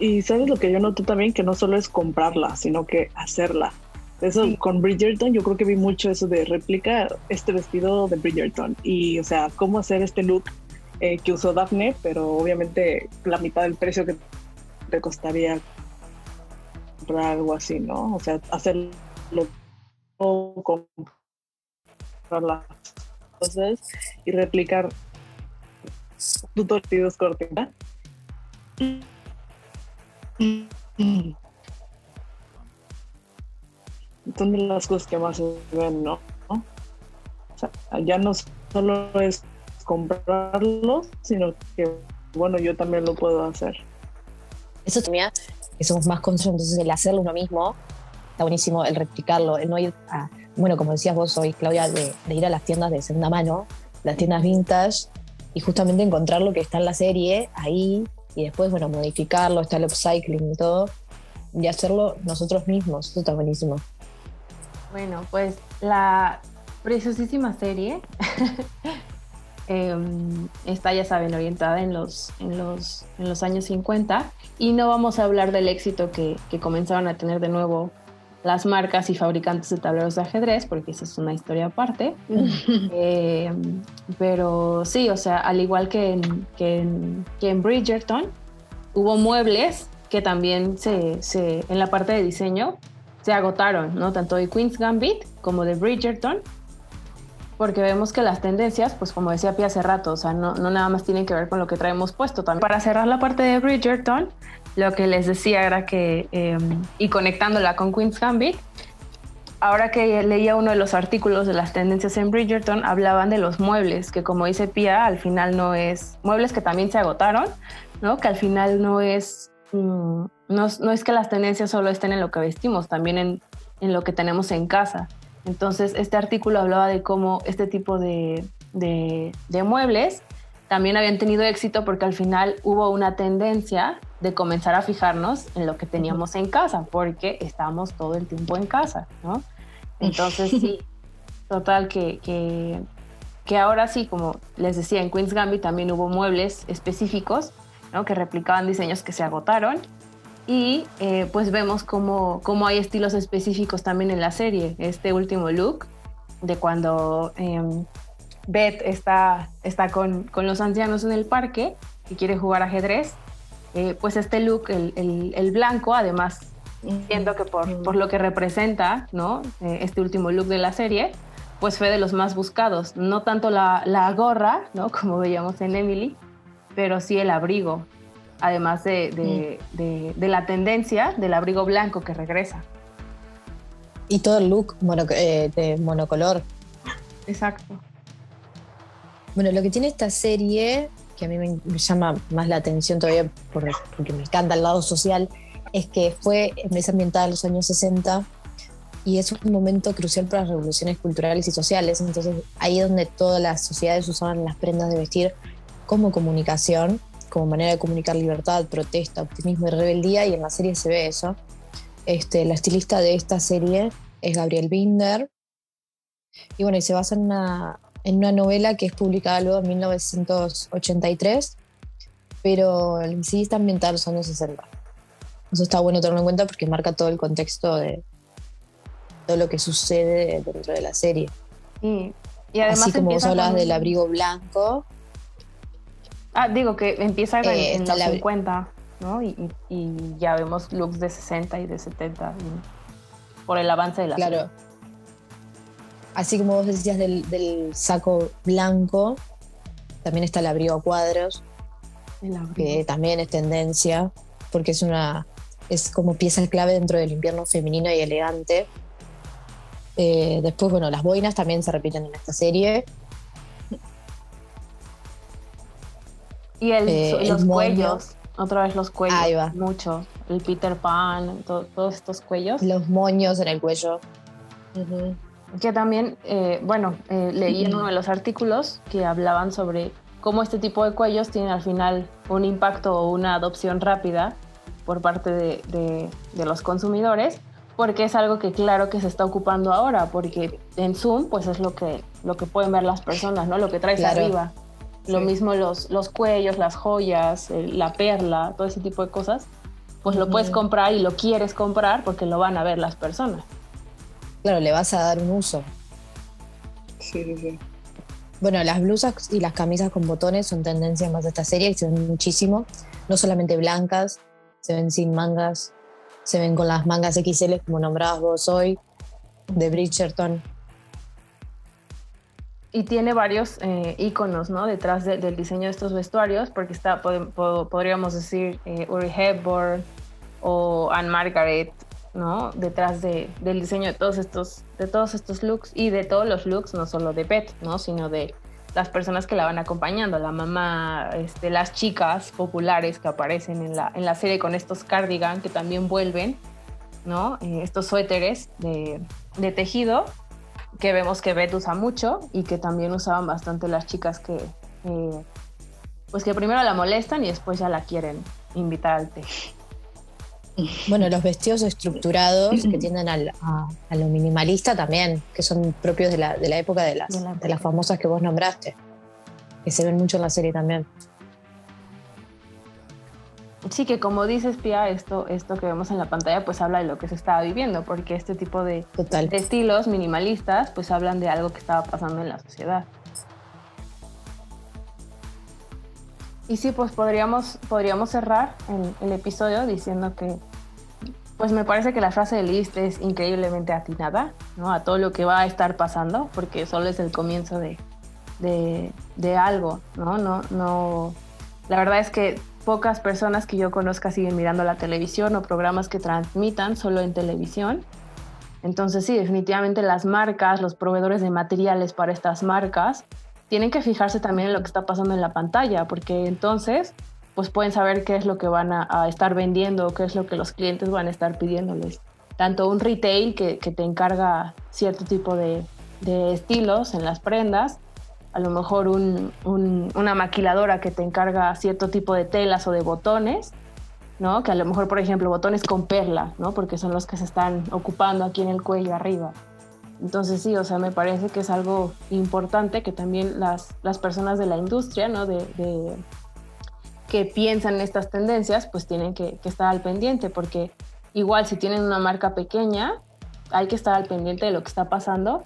Y sabes lo que yo noté también, que no solo es comprarla, sino que hacerla. Eso con Bridgerton, yo creo que vi mucho eso de replicar este vestido de Bridgerton y, o sea, cómo hacer este look eh, que usó Daphne, pero obviamente la mitad del precio que te costaría comprar algo así, ¿no? O sea, hacerlo comprar las cosas y replicar tus tortillos cortina. Son de las cosas que más se ven, ¿no? O sea, ya no solo es comprarlo, sino que, bueno, yo también lo puedo hacer. Eso también, que somos más conscientes, entonces el hacerlo uno mismo, está buenísimo, el replicarlo, el no ir a, bueno, como decías vos hoy, Claudia, de, de ir a las tiendas de segunda mano, las tiendas vintage, y justamente encontrar lo que está en la serie ahí, y después, bueno, modificarlo, está el upcycling y todo, y hacerlo nosotros mismos, eso está buenísimo. Bueno, pues la preciosísima serie em, está, ya saben, orientada en los, en, los, en los años 50 y no vamos a hablar del éxito que, que comenzaron a tener de nuevo las marcas y fabricantes de tableros de ajedrez, porque esa es una historia aparte. Eh, pero sí, o sea, al igual que en, que en, que en Bridgerton, hubo muebles que también se, se, en la parte de diseño se agotaron, ¿no? Tanto de Queen's Gambit como de Bridgerton, porque vemos que las tendencias, pues como decía Pia hace rato, o sea, no, nada más tienen que ver con lo que traemos puesto también. Para cerrar la parte de Bridgerton, lo que les decía era que, eh, y conectándola con Queen's Gambit, ahora que leía uno de los artículos de las tendencias en Bridgerton, hablaban de los muebles, que como dice Pia, al final no es, muebles que también se agotaron, ¿no? Que al final no es, mm, no, no es que las tendencias solo estén en lo que vestimos, también en, en lo que tenemos en casa. Entonces, este artículo hablaba de cómo este tipo de, de, de muebles también habían tenido éxito porque al final hubo una tendencia de comenzar a fijarnos en lo que teníamos en casa, porque estábamos todo el tiempo en casa, ¿no? Entonces sí, total que, que, que ahora sí, como les decía, en Queen's Gambit también hubo muebles específicos, Que replicaban diseños que se agotaron y eh, pues vemos cómo, cómo hay estilos específicos también en la serie. Este último look de cuando eh, Beth está, está con, con, los ancianos en el parque y quiere jugar ajedrez, eh, pues este look, el, el, el, blanco, además, siento que por, por lo que representa, ¿no? Eh, este último look de la serie, pues fue de los más buscados. No tanto la, la gorra, ¿no? Como veíamos en Emily, pero sí el abrigo, además de, de, de, de, la tendencia del abrigo blanco que regresa. Y todo el look mono- eh, de monocolor. Exacto. Bueno, lo que tiene esta serie, que a mí me, me llama más la atención todavía por- porque me encanta el lado social, es que fue es ambientada en los años 60 y es un momento crucial para las revoluciones culturales y sociales. Entonces, ahí es donde todas las sociedades usaban las prendas de vestir como comunicación, como manera de comunicar libertad, protesta, optimismo y rebeldía, y en la serie se ve eso. Este, la estilista de esta serie es Gabriel Binder. Y bueno, y se basa en una, en una novela que es publicada luego en 1983, pero sí está ambientada en los años 60. Eso está bueno tenerlo en cuenta porque marca todo el contexto de todo lo que sucede dentro de la serie. Y, y además Así como vos hablabas con- del abrigo blanco, Ah, digo que empieza en, Eh, en está los la- 50, ¿no? Y, y- ya vemos looks de 60 y de 70 y- por el avance de la claro. Así como vos decías del, del saco blanco, también está el abrigo a cuadros, abrigo. que también es tendencia, porque es una es como pieza clave dentro del invierno femenino y elegante. Eh, después, bueno, las boinas también se repiten en esta serie. Y el, eh, el los moño. cuellos, otra vez los cuellos, Ahí va. mucho. El Peter Pan, to- todos estos cuellos. Los moños en el cuello. Que también, eh, bueno, eh, leí en uno de los artículos que hablaban sobre cómo este tipo de cuellos tienen al final un impacto o una adopción rápida por parte de, de- de los consumidores, porque es algo que claro que se está ocupando ahora, porque en Zoom pues es lo que, lo que pueden ver las personas, ¿no? Lo que traes Claro. arriba. Lo mismo los, los cuellos, las joyas, el- la perla, todo ese tipo de cosas, pues lo puedes comprar y lo quieres comprar porque lo van a ver las personas. Claro, le vas a dar un uso. Sí, sí, sí. Bueno, las blusas y las camisas con botones son tendencia más de esta serie, que se ven muchísimo. No solamente blancas, se ven sin mangas, se ven con las mangas XL, como nombrabas vos hoy, de Bridgerton. Y tiene varios eh, iconos ¿no? detrás de- del diseño de estos vestuarios, porque está, pod- pod- podríamos decir, eh, Uri Hepburn o Anne Margaret, ¿no? detrás de, del diseño de todos, estos, de todos estos looks y de todos los looks, no solo de Beth, ¿no? sino de las personas que la van acompañando, la mamá, este, las chicas populares que aparecen en la, en la serie con estos cardigan que también vuelven, ¿no? Eh, estos suéteres de, de tejido que vemos que Beth usa mucho y que también usaban bastante las chicas que, eh, pues que primero la molestan y después ya la quieren invitar al té. Bueno, los vestidos estructurados que tienden al- a, a lo minimalista también, que son propios de la, de la época de las, De la de las famosas que vos nombraste, que se ven mucho en la serie también. Sí, que como dices, Pia, esto, esto que vemos en la pantalla pues habla de lo que se estaba viviendo, porque este tipo de, Total. de estilos minimalistas pues hablan de algo que estaba pasando en la sociedad. Y sí, pues podríamos, podríamos cerrar el, el episodio diciendo que pues me parece que la frase de Liszt es increíblemente atinada, ¿no? A todo lo que va a estar pasando, porque solo es el comienzo de, de, de algo, ¿no? No, no. La verdad es que pocas personas que yo conozca siguen mirando la televisión o programas que transmitan solo en televisión. Entonces sí, definitivamente las marcas, los proveedores de materiales para estas marcas, tienen que fijarse también en lo que está pasando en la pantalla, porque entonces pues pueden saber qué es lo que van a, estar vendiendo o qué es lo que los clientes van a estar pidiéndoles. Tanto un retail que, te encarga cierto tipo de estilos en las prendas, a lo mejor un- un- una maquiladora que te encarga cierto tipo de telas o de botones, ¿no? Que a lo mejor, por ejemplo, botones con perla, ¿no? Porque son los que se están ocupando aquí en el cuello arriba. Entonces sí, o sea, me parece que es algo importante que también las, las personas de la industria, ¿no? De, de- que piensan en estas tendencias, pues tienen que estar al pendiente, porque igual si tienen una marca pequeña, hay que estar al pendiente de lo que está pasando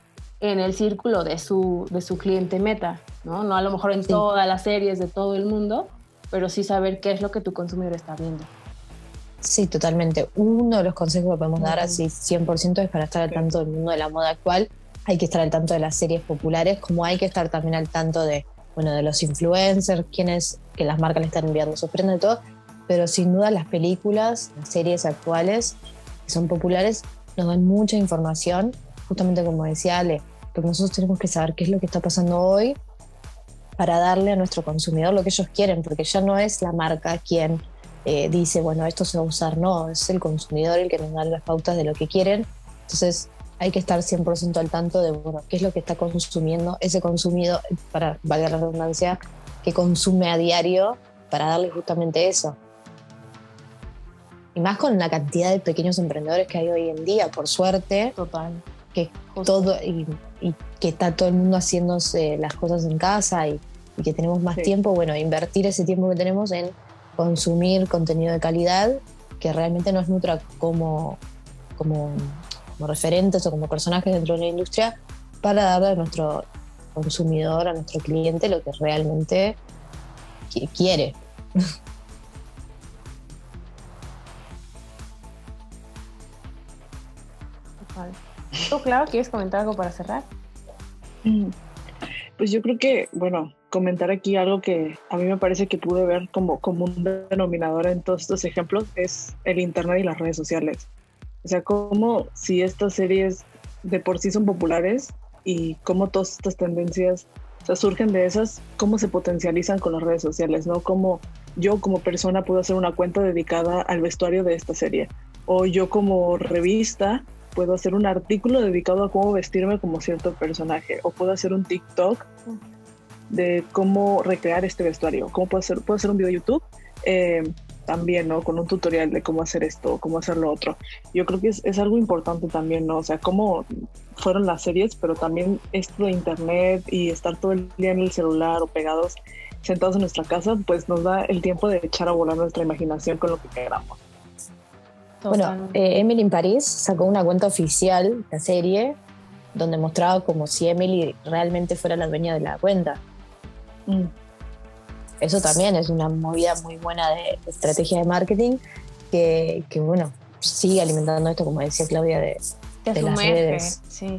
en el círculo de su, de su cliente meta, ¿no? No a lo mejor en Sí. todas las series de todo el mundo, pero sí saber qué es lo que tu consumidor está viendo. Sí, totalmente. Uno de los consejos que podemos dar así 100% es para estar al tanto del mundo de la moda actual. Hay que estar al tanto de las series populares, como hay que estar también al tanto de, bueno, de los influencers, quienes que las marcas le están enviando sus prendas y todo. Pero sin duda las películas, las series actuales que son populares, nos dan mucha información, justamente como decía Ale, porque nosotros tenemos que saber qué es lo que está pasando hoy para darle a nuestro consumidor lo que ellos quieren, porque ya no es la marca quien eh, dice, bueno, esto se va a usar, no, es el consumidor el que nos da las pautas de lo que quieren. Entonces hay que estar 100% al tanto de, bueno, qué es lo que está consumiendo ese consumido, para valga la redundancia, que consume a diario para darle justamente eso. Y más con la cantidad de pequeños emprendedores que hay hoy en día, por suerte. Total. Que todo, y, y, que está todo el mundo haciéndose las cosas en casa y, y que tenemos más Sí. tiempo, bueno, invertir ese tiempo que tenemos en consumir contenido de calidad que realmente nos nutra como, como, como referentes o como personajes dentro de la industria para darle a nuestro consumidor, a nuestro cliente lo que realmente qui- quiere. total. ¿Tú, Clau, quieres comentar algo para cerrar? Mm. Pues yo creo que, bueno, comentar aquí algo que a mí me parece que pude ver como, como un denominador en todos estos ejemplos es el Internet y las redes sociales. O sea, como si estas series de por sí son populares y cómo todas estas tendencias o surgen de esas, cómo se potencializan con las redes sociales, ¿no? Como yo como persona puedo hacer una cuenta dedicada al vestuario de esta serie. O yo como revista puedo hacer un artículo dedicado a cómo vestirme como cierto personaje. O puedo hacer un TikTok de cómo recrear este vestuario. ¿Cómo puedo hacer? Puedo hacer un video de YouTube eh, también, ¿no? Con un tutorial de cómo hacer esto, cómo hacer lo otro. Yo creo que es, es algo importante también, ¿no? O sea, cómo fueron las series, pero también esto de internet y estar todo el día en el celular o pegados sentados en nuestra casa, pues nos da el tiempo de echar a volar nuestra imaginación con lo que queramos. Bueno, eh, Emily in Paris sacó una cuenta oficial, la serie, donde mostraba como si Emily realmente fuera la dueña de la cuenta. Mm. Eso también es una movida muy buena de estrategia de marketing que, que, bueno, sigue alimentando esto, como decía Claudia, de... De las redes. sí.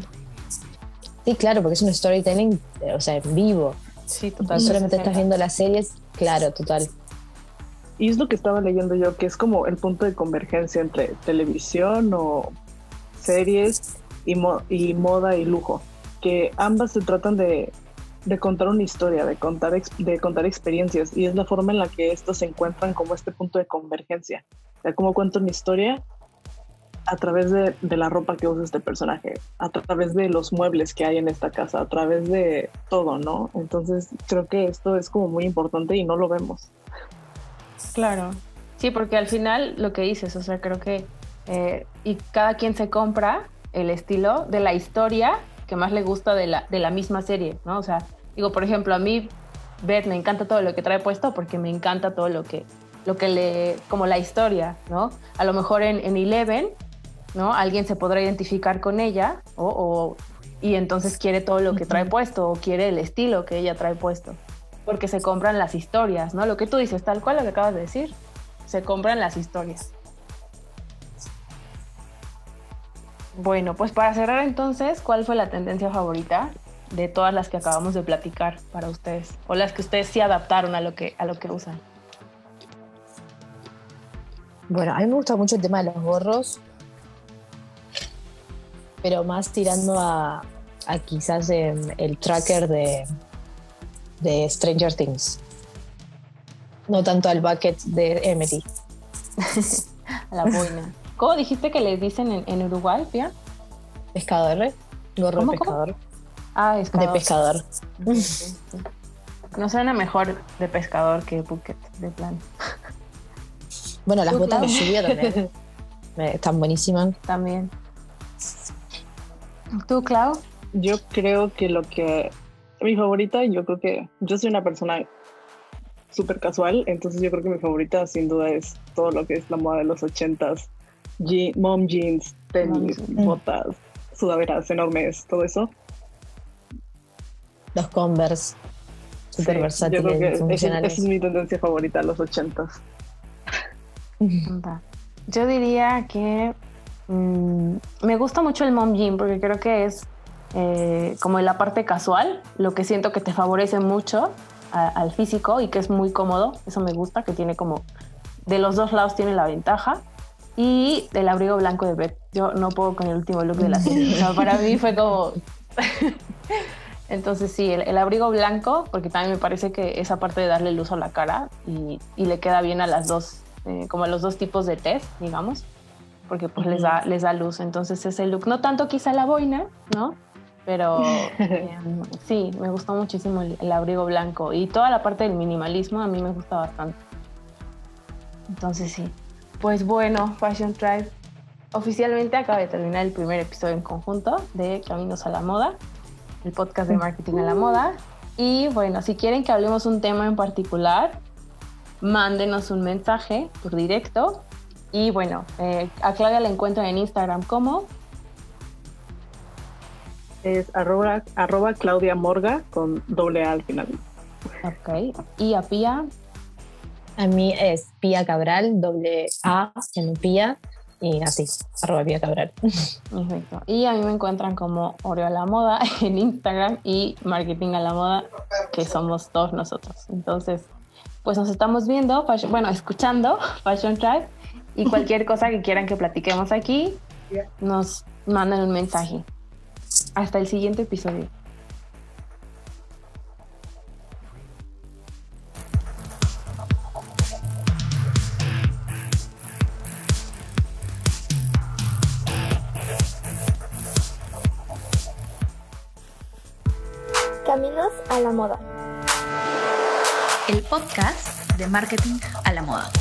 Sí, claro, porque es un storytelling, o sea, en vivo. Sí, No total. solamente estás viendo las series, claro, total. Y es lo que estaba leyendo yo, que es como el punto de convergencia entre televisión o series y, mo- y moda y lujo, que ambas se tratan de, de contar una historia, de contar, de contar experiencias, y es la forma en la que estos se encuentran como este punto de convergencia. O sea, cómo cuento mi historia a través de, de la ropa que usa este personaje, a través de los muebles que hay en esta casa, a través de todo, ¿no? Entonces creo que esto es como muy importante y no lo vemos. Claro. Sí, porque al final lo que dices, o sea, creo que eh, y cada quien se compra el estilo de la historia que más le gusta de la, de la misma serie, ¿no? O sea, digo, por ejemplo, a mí, Beth, me encanta todo lo que trae puesto porque me encanta todo lo que, lo que le, como la historia, ¿no? A lo mejor en, en Eleven, ¿no? Alguien se podrá identificar con ella o, o- y entonces quiere todo lo que trae puesto o quiere el estilo que ella trae puesto porque se compran las historias, ¿no? Lo que tú dices, tal cual lo que acabas de decir, se compran las historias. Bueno, pues para cerrar entonces, ¿cuál fue la tendencia favorita de todas las que acabamos de platicar para ustedes? O las que ustedes sí adaptaron a lo que, a lo que usan. Bueno, a mí me gusta mucho el tema de los gorros, pero más tirando a, a quizás el tracker de, de Stranger Things. No tanto al bucket de Emily. A la boina. ¿Cómo dijiste que les dicen en, en Uruguay, Pia? Pescador, gorro ¿Cómo, pescador. Ah, es De pescador. No suena mejor de pescador que bucket, de plan. Bueno, las botas de Clau. lluvia también. Me- Están buenísimas. También. ¿Tú, Clau? Yo creo que lo que mi favorita, yo creo que yo soy una persona súper casual, entonces yo creo que mi favorita sin duda es todo lo que es la moda de los ochentas, je- mom jeans, tenis, Mom botas, sudaderas enormes, todo eso. Los Converse. Súper Sí, versátiles yo creo que esa, es mi tendencia favorita, los ochentas. Yo diría que mm, me gusta mucho el mom jean porque creo que es eh, como en la parte casual, lo que siento que te favorece mucho a- al físico y que es muy cómodo. Eso me gusta, que tiene como de los dos lados tiene la ventaja. Y el abrigo blanco de Beth. Yo no puedo con el último look de la serie. O sea, para mí fue como... Entonces sí, el, el abrigo blanco, porque también me parece que esa parte de darle luz a la cara y, y le queda bien a las dos, eh, como a los dos tipos de test, digamos, porque pues les, da, les da luz. Entonces ese look, no tanto quizá la boina, ¿no? Pero eh, sí, me gustó muchísimo el, el abrigo blanco y toda la parte del minimalismo a mí me gusta bastante. Entonces sí. Pues bueno, Fashion Tribe, oficialmente acaba de terminar el primer episodio en conjunto de Caminos a la Moda, el podcast de marketing a la moda. Y bueno, si quieren que hablemos un tema en particular, mándenos un mensaje por directo. Y bueno, eh, a Claudia la encuentran en Instagram como Es arroba, arroba Claudia Morga con doble A al final. Ok. Y a Pia, A mí es Pía Cabral, doble A en Pía, y así, arroba Pía Cabral. perfecto. Y a mí me encuentran como Oreo a la Moda en Instagram y Marketing a la Moda, que somos todos nosotros. Entonces, pues nos estamos viendo, bueno, escuchando Fashion Tribe y cualquier cosa que quieran que platiquemos aquí, nos mandan un mensaje. Hasta el siguiente episodio. Caminos a la moda. El podcast de marketing a la moda.